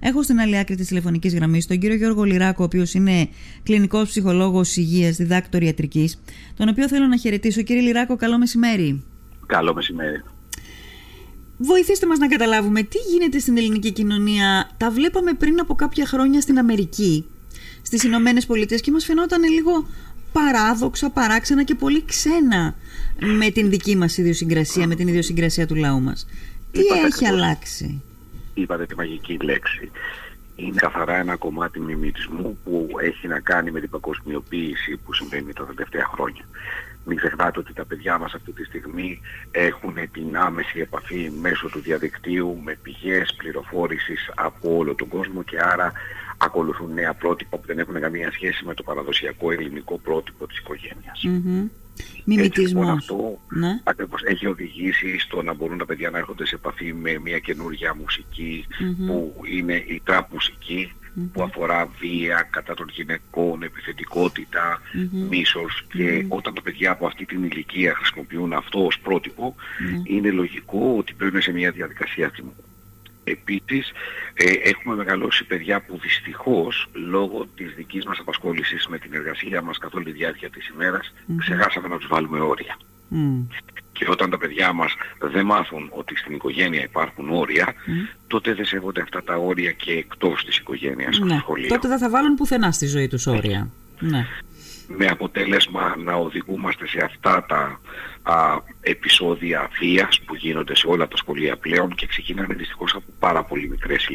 Έχω στην άλλη άκρη της τηλεφωνικής γραμμής τον κύριο Γιώργο Λιράκο, ο οποίος είναι κλινικός ψυχολόγος υγείας, διδάκτορ ιατρικής, τον οποίο θέλω να χαιρετήσω. Κύριε Λιράκο, καλό μεσημέρι. Καλό μεσημέρι. Βοηθήστε μας να καταλάβουμε τι γίνεται στην ελληνική κοινωνία. Τα βλέπαμε πριν από κάποια χρόνια στην Αμερική, στις Ηνωμένες Πολιτείες και μας φαινόταν λίγο παράδοξα, παράξενα και πολύ ξένα με την δική μας ιδιοσυγκρασία, με την ιδιοσυγκρασία του λαού μας. Τι έχει αλλάξει; Είπατε τη μαγική λέξη. Είναι καθαρά ένα κομμάτι μιμητισμού που έχει να κάνει με την παγκοσμιοποίηση που συμβαίνει τα τελευταία χρόνια. Μην ξεχνάτε ότι τα παιδιά μας αυτή τη στιγμή έχουν την άμεση επαφή μέσω του διαδικτύου με πηγές πληροφόρησης από όλο τον κόσμο και άρα ακολουθούν νέα πρότυπα που δεν έχουν καμία σχέση με το παραδοσιακό ελληνικό πρότυπο της οικογένειας. Mm-hmm. Λοιπόν, αυτό ναι. ακριβώς έχει οδηγήσει στο να μπορούν τα παιδιά να έρχονται σε επαφή με μια καινούργια που είναι η τραπ μουσική που αφορά βία κατά των γυναικών, επιθετικότητα, μίσος και όταν τα παιδιά από αυτή την ηλικία χρησιμοποιούν αυτό ως πρότυπο είναι λογικό ότι παίρνουν σε μια διαδικασία θυμού. Επίσης ε, έχουμε μεγαλώσει παιδιά που δυστυχώς λόγω της δικής μας απασχόλησης με την εργασία μας καθ' όλη τη διάρκεια της ημέρας ξεχάσαμε να τους βάλουμε όρια. Και όταν τα παιδιά μας δεν μάθουν ότι στην οικογένεια υπάρχουν όρια, τότε δεν σέβονται αυτά τα όρια και εκτός της οικογένειας ναι. στο σχολείο. Τότε δεν θα βάλουν πουθενά στη ζωή τους όρια. Ναι με αποτέλεσμα να οδηγούμαστε σε αυτά τα α, επεισόδια βίας που γίνονται σε όλα τα σχολεία πλέον και ξεκινάνε δυστυχώς από πάρα πολύ μικρές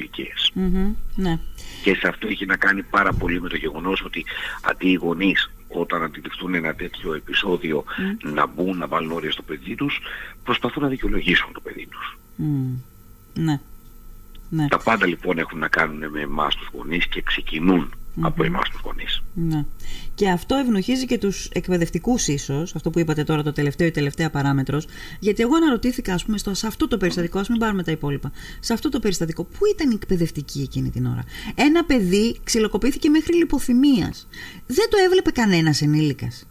ναι. Και σε αυτό έχει να κάνει πάρα πολύ με το γεγονός ότι αντί οι γονείς όταν αντιληφθούν ένα τέτοιο επεισόδιο να μπουν, να βάλουν όρια στο παιδί τους, προσπαθούν να δικαιολογήσουν το παιδί τους. Ναι. Ναι. Τα πάντα λοιπόν έχουν να κάνουν με εμάς τους γονείς και ξεκινούν από εμάς τους γονείς. Ναι. Και αυτό ευνοχίζει και τους εκπαιδευτικούς ίσως, αυτό που είπατε τώρα το τελευταίο ή τελευταία παράμετρος, γιατί εγώ αναρωτήθηκα ας πούμε στο, σε αυτό το περιστατικό, ας μην πάρουμε τα υπόλοιπα, σε αυτό το περιστατικό, πού ήταν η εκπαιδευτική εκείνη την ώρα; Ένα παιδί ξυλοκοπήθηκε μέχρι λιποθυμίας. Δεν το έβλεπε κανένας ενήλικας.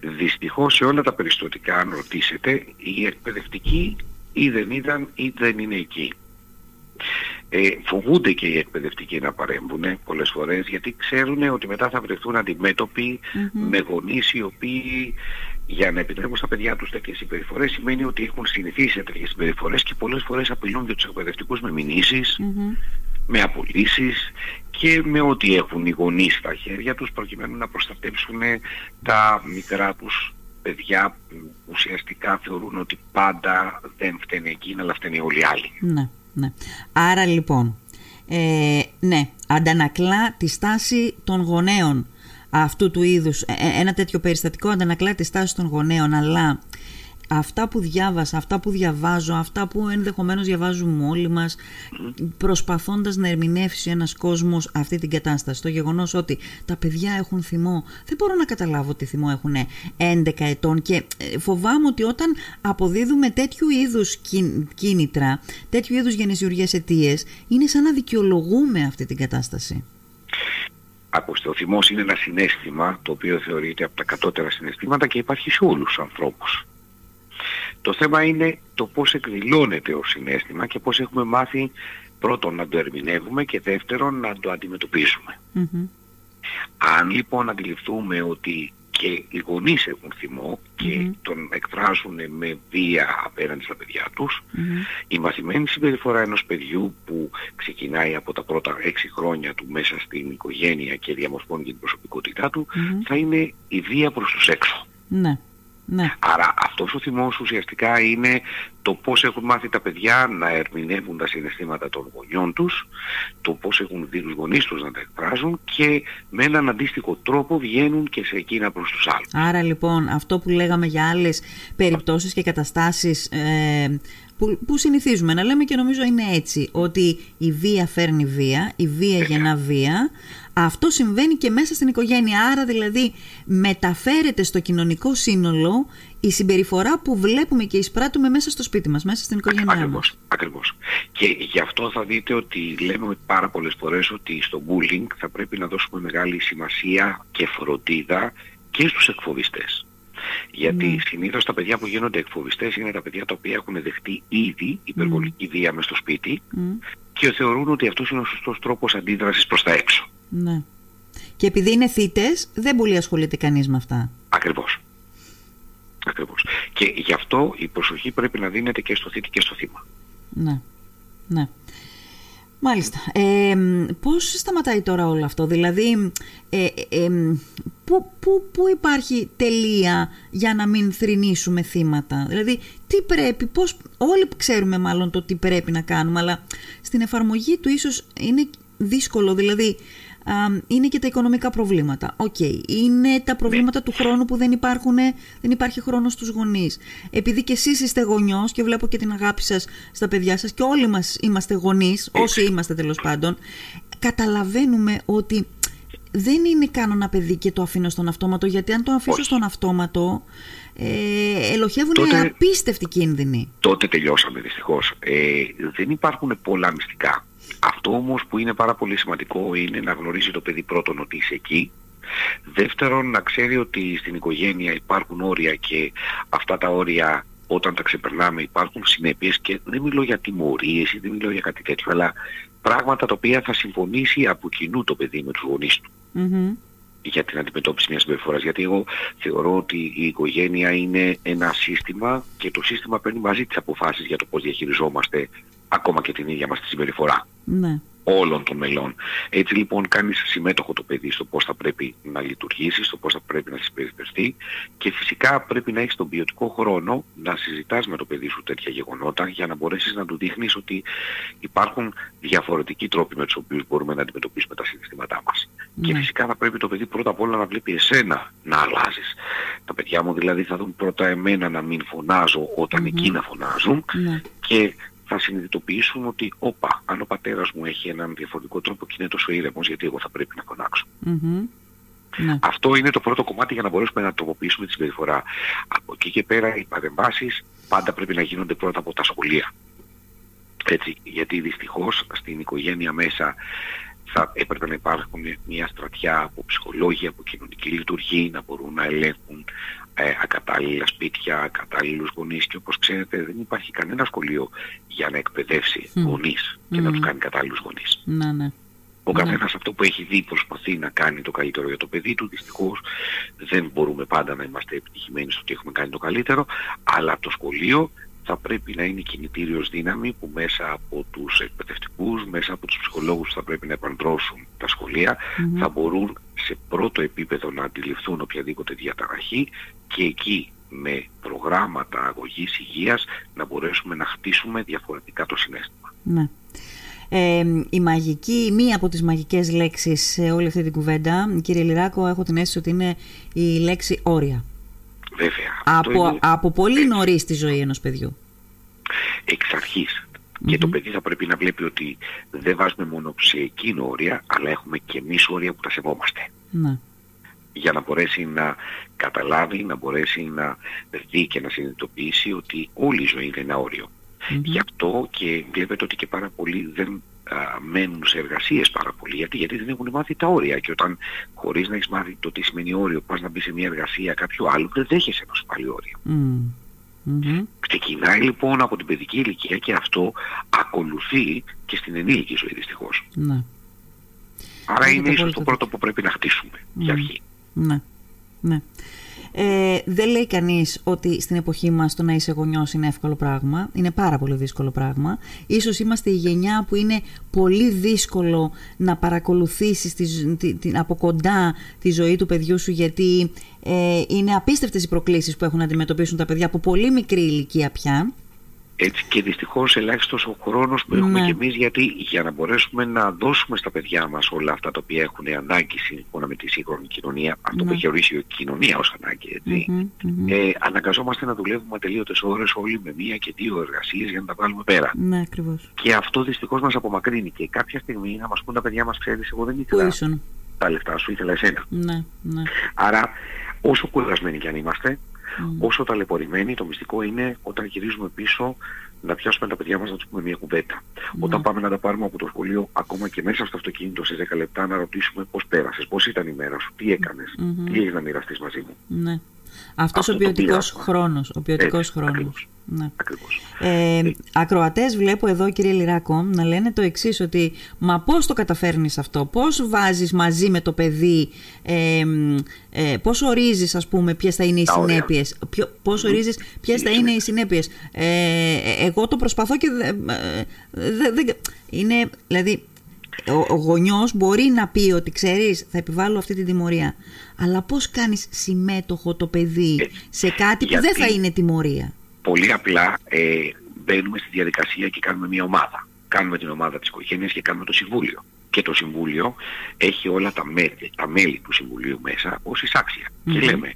Δυστυχώς σε όλα τα περιστατικά αν ρωτήσετε, η εκπαιδευτική ή δεν ήταν ή δεν είναι εκεί. Ε, φοβούνται και οι εκπαιδευτικοί να παρέμβουν πολλές φορές γιατί ξέρουν ότι μετά θα βρεθούν με γονείς οι οποίοι για να επιτρέπουν στα παιδιά τους τέτοιες συμπεριφορές σημαίνει ότι έχουν συνηθίσει σε τέτοιες συμπεριφορές και πολλές φορές απειλούν και τους εκπαιδευτικούς με μηνύσεις, με απολύσεις και με ό,τι έχουν οι γονείς στα χέρια τους προκειμένου να προστατεύσουν τα μικρά τους παιδιά που ουσιαστικά θεωρούν ότι πάντα δεν φταίνει εκείνα αλλά φταίνει όλοι οι άλλοι. Ναι. Ναι. Άρα λοιπόν, ε, ναι, αντανακλά τη στάση των γονέων αυτού του είδους. Ε, ε, ένα τέτοιο περιστατικό αντανακλά τη στάση των γονέων, αλλά αυτά που διάβασα, αυτά που διαβάζω, αυτά που ενδεχομένως διαβάζουμε όλοι μας προσπαθώντας να ερμηνεύσει ένας κόσμος αυτή την κατάσταση. Το γεγονός ότι τα παιδιά έχουν θυμό, δεν μπορώ να καταλάβω ότι θυμό έχουν 11 ετών και ε, φοβάμαι ότι όταν αποδίδουμε τέτοιου είδους κίνητρα, τέτοιου είδους γενεσιουργές αιτίες, είναι σαν να δικαιολογούμε αυτή την κατάσταση. Ακούστε, ο θυμός είναι ένα συνέστημα το οποίο θεωρείται από τα κατώτερα συναισθήματα και υπάρχει σε όλους τους ανθρώπους. Το θέμα είναι το πώς εκδηλώνεται ο συνέστημα και πώς έχουμε μάθει πρώτον να το ερμηνεύουμε και δεύτερον να το αντιμετωπισουμε Αν λοιπόν αντιληφθούμε ότι και οι γονείς έχουν θυμό και τον εκφράζουν με βία απέναντι στα παιδιά τους, η μαθημένη συμπεριφορά ενός παιδιού που ξεκινάει από τα πρώτα έξι χρόνια του μέσα στην οικογένεια και διαμορφώνει την προσωπικότητά του, θα είναι η βία προς τους έξω. Ναι. Ναι. Άρα αυτός ο θυμός ουσιαστικά είναι το πώς έχουν μάθει τα παιδιά να ερμηνεύουν τα συναισθήματα των γονιών τους, το πώς έχουν δει τους γονείς τους να τα εκφράζουν και με έναν αντίστοιχο τρόπο βγαίνουν και σε εκείνα προς τους άλλους. Άρα λοιπόν αυτό που λέγαμε για άλλες περιπτώσεις και καταστάσεις ε, που, που συνηθίζουμε να λέμε και νομίζω είναι έτσι, ότι η βία φέρνει βία, η βία γεννά βία, αυτό συμβαίνει και μέσα στην οικογένεια. Άρα δηλαδή μεταφέρεται στο κοινωνικό σύνολο η συμπεριφορά που βλέπουμε και εισπράττουμε μέσα στο σπίτι μας, μέσα στην οικογένειά ακριβώς, μας. Ακριβώς. Και γι' αυτό θα δείτε ότι λέμε πάρα πολλές φορές ότι στο bullying θα πρέπει να δώσουμε μεγάλη σημασία και φροντίδα και στους εκφοβιστές. Γιατί ναι. συνήθως τα παιδιά που γίνονται εκφοβιστές είναι τα παιδιά τα οποία έχουν δεχτεί ήδη υπερβολική βία μες στο σπίτι και θεωρούν ότι αυτός είναι ο σωστός τρόπος αντίδρασης προς τα έξω. Ναι. Και επειδή είναι θύτες, δεν πολύ ασχολείται κανείς με αυτά. Ακριβώς. Ακριβώς. Και γι' αυτό η προσοχή πρέπει να δίνεται και στο θήτη και στο θύμα. Ναι. Ναι. Μάλιστα. Ε, πώς σταματάει τώρα όλο αυτό, δηλαδή ε, ε, πού, πού, πού υπάρχει τελεία για να μην θρηνήσουμε θύματα, δηλαδή τι πρέπει, πώς, όλοι ξέρουμε μάλλον το τι πρέπει να κάνουμε, αλλά στην εφαρμογή του ίσως είναι δύσκολο, δηλαδή είναι και τα οικονομικά προβλήματα. Οκ. Είναι τα προβλήματα του χρόνου που δεν, υπάρχουν, δεν υπάρχει χρόνος στους γονείς. Επειδή και εσείς είστε γονιός και βλέπω και την αγάπη σας στα παιδιά σας και όλοι μας είμαστε γονείς, όσοι είμαστε τέλος πάντων, καταλαβαίνουμε ότι δεν είναι κάνω ένα παιδί και το αφήνω στον αυτόματο, γιατί αν το αφήσω στον αυτόματο, ε, ελοχεύουν τότε, απίστευτοι κίνδυνοι. Τότε τελειώσαμε δυστυχώς. Ε, δεν υπάρχουν πολλά μυστικά. Αυτό όμως που είναι πάρα πολύ σημαντικό είναι να γνωρίζει το παιδί πρώτον ότι είσαι εκεί. Δεύτερον να ξέρει ότι στην οικογένεια υπάρχουν όρια και αυτά τα όρια όταν τα ξεπερνάμε υπάρχουν συνέπειες και δεν μιλώ για τιμωρίες ή δεν μιλώ για κάτι τέτοιο αλλά πράγματα τα οποία θα συμφωνήσει από κοινού το παιδί με τους γονείς του. Για την αντιμετώπιση μιας συμπεριφοράς. Γιατί εγώ θεωρώ ότι η οικογένεια είναι ένα σύστημα και το σύστημα παίρνει μαζί τις αποφάσεις για το πώς διαχειριζόμαστε ακόμα και την ίδια μας τη συμπεριφορά. Ναι. Όλων των μελών. Έτσι λοιπόν κάνεις συμμέτοχο το παιδί στο πώς θα πρέπει να λειτουργήσεις, στο πώς θα πρέπει να συμπεριφερθεί και φυσικά πρέπει να έχεις τον ποιοτικό χρόνο να συζητάς με το παιδί σου τέτοια γεγονότα για να μπορέσεις να του δείχνεις ότι υπάρχουν διαφορετικοί τρόποι με τους οποίους μπορούμε να αντιμετωπίσουμε τα συναισθήματά μας. Ναι. Και φυσικά θα πρέπει το παιδί πρώτα απ' όλα να βλέπει εσένα να αλλάζεις. Τα παιδιά μου δηλαδή θα δουν πρώτα εμένα να μην φωνάζω όταν εκείνα φωνάζουν ναι. και θα συνειδητοποιήσουν ότι όπα, αν ο πατέρας μου έχει έναν διαφορετικό τρόπο και είναι τόσο ήρεμος γιατί εγώ θα πρέπει να φωνάξω. Ναι. Αυτό είναι το πρώτο κομμάτι για να μπορέσουμε να τροποποιήσουμε τη συμπεριφορά. Από εκεί και πέρα οι παρεμβάσεις πάντα πρέπει να γίνονται πρώτα από τα σχολεία. Έτσι, γιατί δυστυχώς στην οικογένεια μέσα θα έπρεπε να υπάρχουν μια στρατιά από ψυχολόγια, από κοινωνική λειτουργία, να μπορούν να ελέγχουν ε, ακατάλληλα σπίτια, ακατάλληλους γονείς και όπως ξέρετε δεν υπάρχει κανένα σχολείο για να εκπαιδεύσει mm. γονείς και να τους κάνει κατάλληλους γονείς. Να, ναι. Ο ναι. καθένας αυτό που έχει δει προσπαθεί να κάνει το καλύτερο για το παιδί του. Δυστυχώς δεν μπορούμε πάντα να είμαστε επιτυχημένοι στο ότι έχουμε κάνει το καλύτερο, αλλά το σχολείο θα πρέπει να είναι κινητήριος δύναμη που μέσα από τους εκπαιδευτικούς, μέσα από τους ψυχολόγους που θα πρέπει να επαντρώσουν τα σχολεία, θα μπορούν σε πρώτο επίπεδο να αντιληφθούν οποιαδήποτε διαταραχή και εκεί με προγράμματα αγωγής υγείας να μπορέσουμε να χτίσουμε διαφορετικά το συνέστημα. Ναι. Ε, η μαγική, μία από τις μαγικές λέξεις σε όλη αυτή την κουβέντα, κύριε Λιράκο, έχω την αίσθηση ότι είναι η λέξη όρια. Βέβαια. Από, από πολύ νωρίς στη ζωή ενός παιδιού. Εξ αρχής. Και το παιδί θα πρέπει να βλέπει ότι δεν βάζουμε μόνο σε εκείνο όρια, αλλά έχουμε και εμείς όρια που τα σεβόμαστε. Ναι. Για να μπορέσει να καταλάβει, να μπορέσει να δει και να συνειδητοποιήσει ότι όλη η ζωή είναι ένα Γι' αυτό και βλέπετε ότι και πάρα πολλοί δεν α, μένουν σε εργασίες πάρα πολύ. Γιατί, γιατί δεν έχουν μάθει τα όρια. Και όταν χωρίς να έχεις μάθει το τι σημαίνει όριο, πας να μπεις σε μια εργασία κάποιου άλλου, δεν δέχεσαι να σου πάλι όριο. Mm-hmm. Ξεκινάει λοιπόν από την παιδική ηλικία και αυτό ακολουθεί και στην ενήλικη ζωή δυστυχώς. Ναι. Άρα είναι ίσως το πρώτο που πρέπει να χτίσουμε για αρχή. Ναι. ναι. Ε, δεν λέει κανείς ότι στην εποχή μας το να είσαι γονιός είναι εύκολο πράγμα. Είναι πάρα πολύ δύσκολο πράγμα. Ίσως είμαστε η γενιά που είναι πολύ δύσκολο να παρακολουθήσεις τη, τη, από κοντά τη ζωή του παιδιού σου γιατί ε, είναι απίστευτες οι προκλήσεις που έχουν να αντιμετωπίσουν τα παιδιά από πολύ μικρή ηλικία πια. Έτσι και δυστυχώς ελάχιστος ο χρόνος που έχουμε ναι. και εμείς γιατί για να μπορέσουμε να δώσουμε στα παιδιά μας όλα αυτά τα οποία έχουν ανάγκη σύμφωνα με τη σύγχρονη κοινωνία, αυτό που ναι. έχει ορίσει η κοινωνία ως ανάγκη, έτσι, ε, αναγκαζόμαστε να δουλεύουμε ατελείωτες ώρες όλοι με μία και δύο εργασίες για να τα βάλουμε πέρα. Ναι, ακριβώς. Και αυτό δυστυχώς μας απομακρύνει και κάποια στιγμή να μας πούν τα παιδιά μας, ξέρεις, εγώ δεν ήθελα τα λεφτά σου, ήθελα εσένα. Ναι, ναι. Άρα όσο κουρασμένοι κι αν είμαστε, Mm. Όσο ταλαιπωρημένοι, το μυστικό είναι όταν γυρίζουμε πίσω να πιάσουμε τα παιδιά μας να τους πούμε μια κουβέντα. Mm. Όταν πάμε να τα πάρουμε από το σχολείο, ακόμα και μέσα στο αυτοκίνητο σε 10 λεπτά να ρωτήσουμε πώς πέρασες, πώς ήταν η μέρα σου, τι έκανες, mm-hmm. τι έχεις να μοιραστείς μαζί μου. Ναι. Αυτός Αυτό ο το ποιοτικός πείρασμα. χρόνος. Ο ποιοτικός Έτσι, χρόνος. ακριβώς. Ναι. Ακριβώς. Ε, ακροατές βλέπω εδώ κύριε Λυράκο να λένε το εξής ότι μα πώς το καταφέρνεις αυτό, πώς βάζεις μαζί με το παιδί, ε, ε, πώς ορίζεις ας πούμε ποιες θα είναι οι Τα όρια. συνέπειες, ποιο, πώς ορίζεις ποιες θα είναι οι συνέπειες; Ε, εγώ το προσπαθώ και δεν... δε, δε- είναι, δηλαδή ο, ο γονιός μπορεί να πει ότι ξέρεις θα επιβάλλω αυτή την τιμωρία αλλά πώς κάνεις συμμέτοχο το παιδί Ε, σε κάτι που δεν γιατί- θα είναι τιμωρία; Πολύ απλά ε, μπαίνουμε στη διαδικασία και κάνουμε μια ομάδα. Κάνουμε την ομάδα της οικογένειας και κάνουμε το συμβούλιο. Και το συμβούλιο έχει όλα τα μέλη, τα μέλη του συμβουλίου μέσα ως εισάξια. Και Μμμ. λέμε,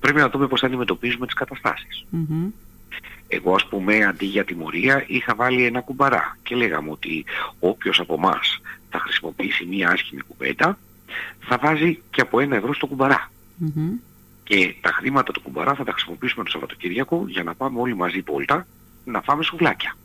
πρέπει να δούμε πώς θα αντιμετωπίζουμε τις καταστάσεις. Μμμ. Εγώ ας πούμε αντί για τιμωρία είχα βάλει ένα κουμπαρά και λέγαμε ότι όποιος από εμάς θα χρησιμοποιήσει μια άσχημη κουβέντα θα βάζει και από ένα ευρώ στο κουμπαρά. Μμμ. Και τα χρήματα του κουμπαρά θα τα χρησιμοποιήσουμε το Σαββατοκύριακο για να πάμε όλοι μαζί πόλτα να φάμε σουβλάκια.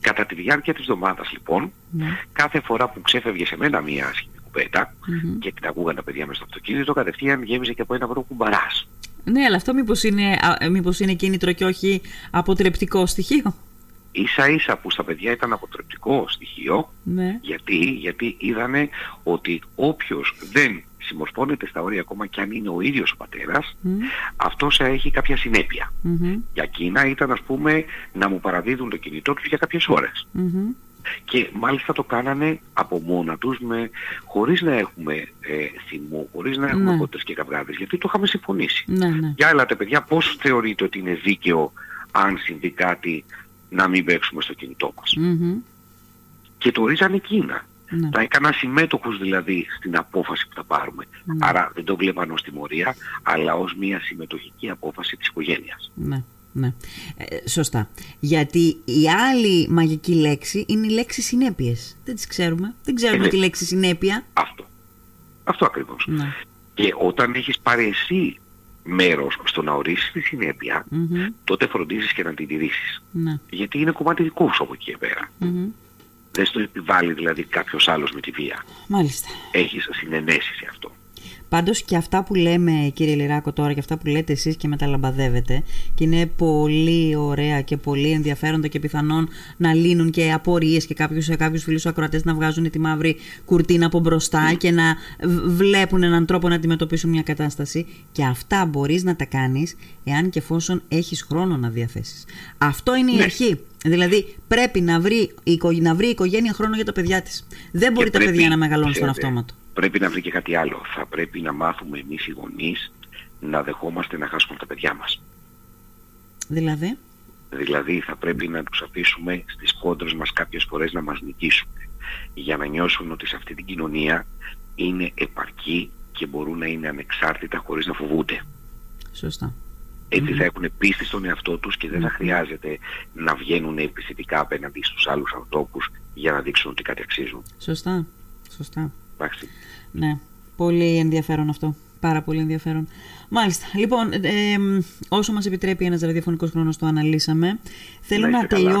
Κατά τη διάρκεια της εβδομάδας λοιπόν, Ναι. κάθε φορά που ξέφευγε σε μένα μία άσχημη κουβέντα Μμμ. και την ακούγαν τα παιδιά μέσα στο αυτοκίνητο, κατευθείαν γέμιζε και από ένα ευρώ κουμπαράς. Ναι, αλλά αυτό μήπως είναι, α, ε, μήπως είναι κίνητρο και όχι αποτρεπτικό στοιχείο; Ίσα ίσα που στα παιδιά ήταν αποτρεπτικό στοιχείο, Ναι. γιατί, γιατί είδανε ότι όποιος δεν συμμορφώνεται στα όρια ακόμα και αν είναι ο ίδιος ο πατέρας, Μμ. αυτός θα έχει κάποια συνέπεια. Μμμ. Για εκείνα ήταν ας πούμε να μου παραδίδουν το κινητό τους για κάποιες ώρες. Μμμ. Και μάλιστα το κάνανε από μόνα τους με, χωρίς να έχουμε ε, θυμό, χωρίς να έχουμε Ναι. κότες και καυγάδες, γιατί το είχαμε συμφωνήσει. Ναι, ναι. Για έλατε παιδιά, πώς θεωρείτε ότι είναι δίκαιο αν συμβεί κάτι να μην παίξουμε στο κινητό μας. Μμμ. Και το ορίζανε εκείνα. Ναι. Τα έκανα συμμέτοχους δηλαδή στην απόφαση που θα πάρουμε. Ναι. Άρα δεν το βλέπαν ως τιμωρία, αλλά ως μια συμμετοχική απόφαση της οικογένειας. Ναι. Ναι. Ε, σωστά. Γιατί η άλλη μαγική λέξη είναι η λέξη συνέπειες. Δεν τις ξέρουμε. Δεν ξέρουμε Ε, τη λέξη συνέπεια. Αυτό. Αυτό ακριβώς. Ναι. Και όταν έχεις πάρει εσύ μέρος στο να ορίσεις τη συνέπεια, Μμμ. τότε φροντίζεις και να την τηρήσεις. Ναι. Γιατί είναι κομμάτι δικού σου από εκεί και πέρα. Μμμ. Δεν στο επιβάλλει δηλαδή κάποιος άλλος με τη βία. Μάλιστα. Έχεις συνενέσεις σε αυτό. Πάντως και αυτά που λέμε κύριε Λυράκο τώρα και αυτά που λέτε εσείς και μεταλαμπαδεύετε και είναι πολύ ωραία και πολύ ενδιαφέροντα και πιθανόν να λύνουν και απορίες και κάποιους, κάποιους φίλους ακροατές να βγάζουν τη μαύρη κουρτίνα από μπροστά και να β- βλέπουν έναν τρόπο να αντιμετωπίσουν μια κατάσταση και αυτά μπορείς να τα κάνεις εάν και εφόσον έχεις χρόνο να διαθέσεις. Αυτό είναι η Ναι. αρχή. Δηλαδή πρέπει να βρει, η οικο- να βρει η οικογένεια χρόνο για τα παιδιά της. Δεν μπορεί Και τα πρέπει, παιδιά να μεγαλώνουν στον ξέρετε, αυτόματο. Πρέπει να βρει και κάτι άλλο. Θα πρέπει να μάθουμε εμείς οι γονείς να δεχόμαστε να χάσουμε τα παιδιά μας. Δηλαδή... Δηλαδή θα πρέπει να τους αφήσουμε στις κόντρες μας κάποιες φορές να μας νικήσουν. Για να νιώσουν ότι σε αυτή την κοινωνία είναι επαρκή και μπορούν να είναι ανεξάρτητα χωρίς να φοβούνται. Σωστά. Έτσι θα έχουν πίστη στον εαυτό τους και δεν θα χρειάζεται να βγαίνουν επιστητικά απέναντι στους άλλους ανθρώπους για να δείξουν ότι κάτι αξίζουν. Σωστά. Σωστά. Εντάξει. Ναι. Πολύ ενδιαφέρον αυτό. Πάρα πολύ ενδιαφέρον. Μάλιστα. Λοιπόν, ε, ε, όσο μας επιτρέπει ένας ραδιοφωνικός χρόνος το αναλύσαμε. Θέλω Να να, είστε καλά.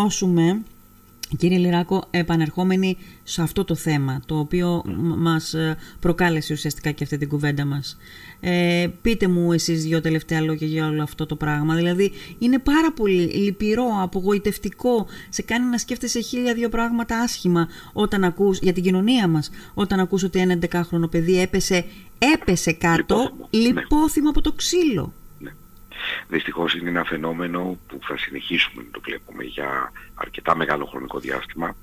Τελειώσουμε, κύριε Λυράκο, επανερχόμενοι σε αυτό το θέμα, το οποίο μ- μας ε, προκάλεσε ουσιαστικά και αυτή την κουβέντα μας. Ε, πείτε μου εσείς δύο τελευταία λόγια για όλο αυτό το πράγμα. Δηλαδή, είναι πάρα πολύ λυπηρό, απογοητευτικό, σε κάνει να σκέφτεσαι χίλια δύο πράγματα άσχημα όταν ακούς, για την κοινωνία μας, όταν ακούς ότι ένα 11χρονο παιδί έπεσε, έπεσε κάτω, Λιπόθυμο, ναι. λιπόθυμο από το ξύλο. Ναι. Δυστυχώς είναι ένα φαινόμενο που θα συνεχίσουμε να το βλέπουμε για αρκετά μεγάλο χρονικό διάστημα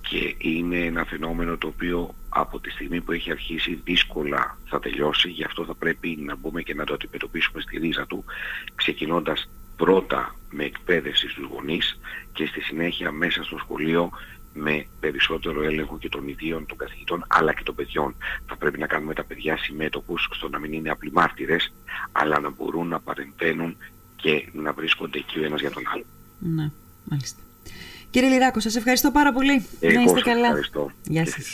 και είναι ένα φαινόμενο το οποίο από τη στιγμή που έχει αρχίσει δύσκολα θα τελειώσει γι' αυτό θα πρέπει να μπούμε και να το αντιμετωπίσουμε στη ρίζα του ξεκινώντας πρώτα με εκπαίδευση στους γονείς και στη συνέχεια μέσα στο σχολείο με περισσότερο έλεγχο και των ιδίων των καθηγητών αλλά και των παιδιών. Θα πρέπει να κάνουμε τα παιδιά συμμέτοχους στο να μην είναι απλοί μάρτυρες αλλά να μπορούν να παρεμβαίνουν και να βρίσκονται εκεί ο ένας για τον άλλο. Ναι, μάλιστα. Κύριε Λυράκο, σας ευχαριστώ πάρα πολύ. Εγώ να είστε σας καλά. ευχαριστώ. Γεια Και σας.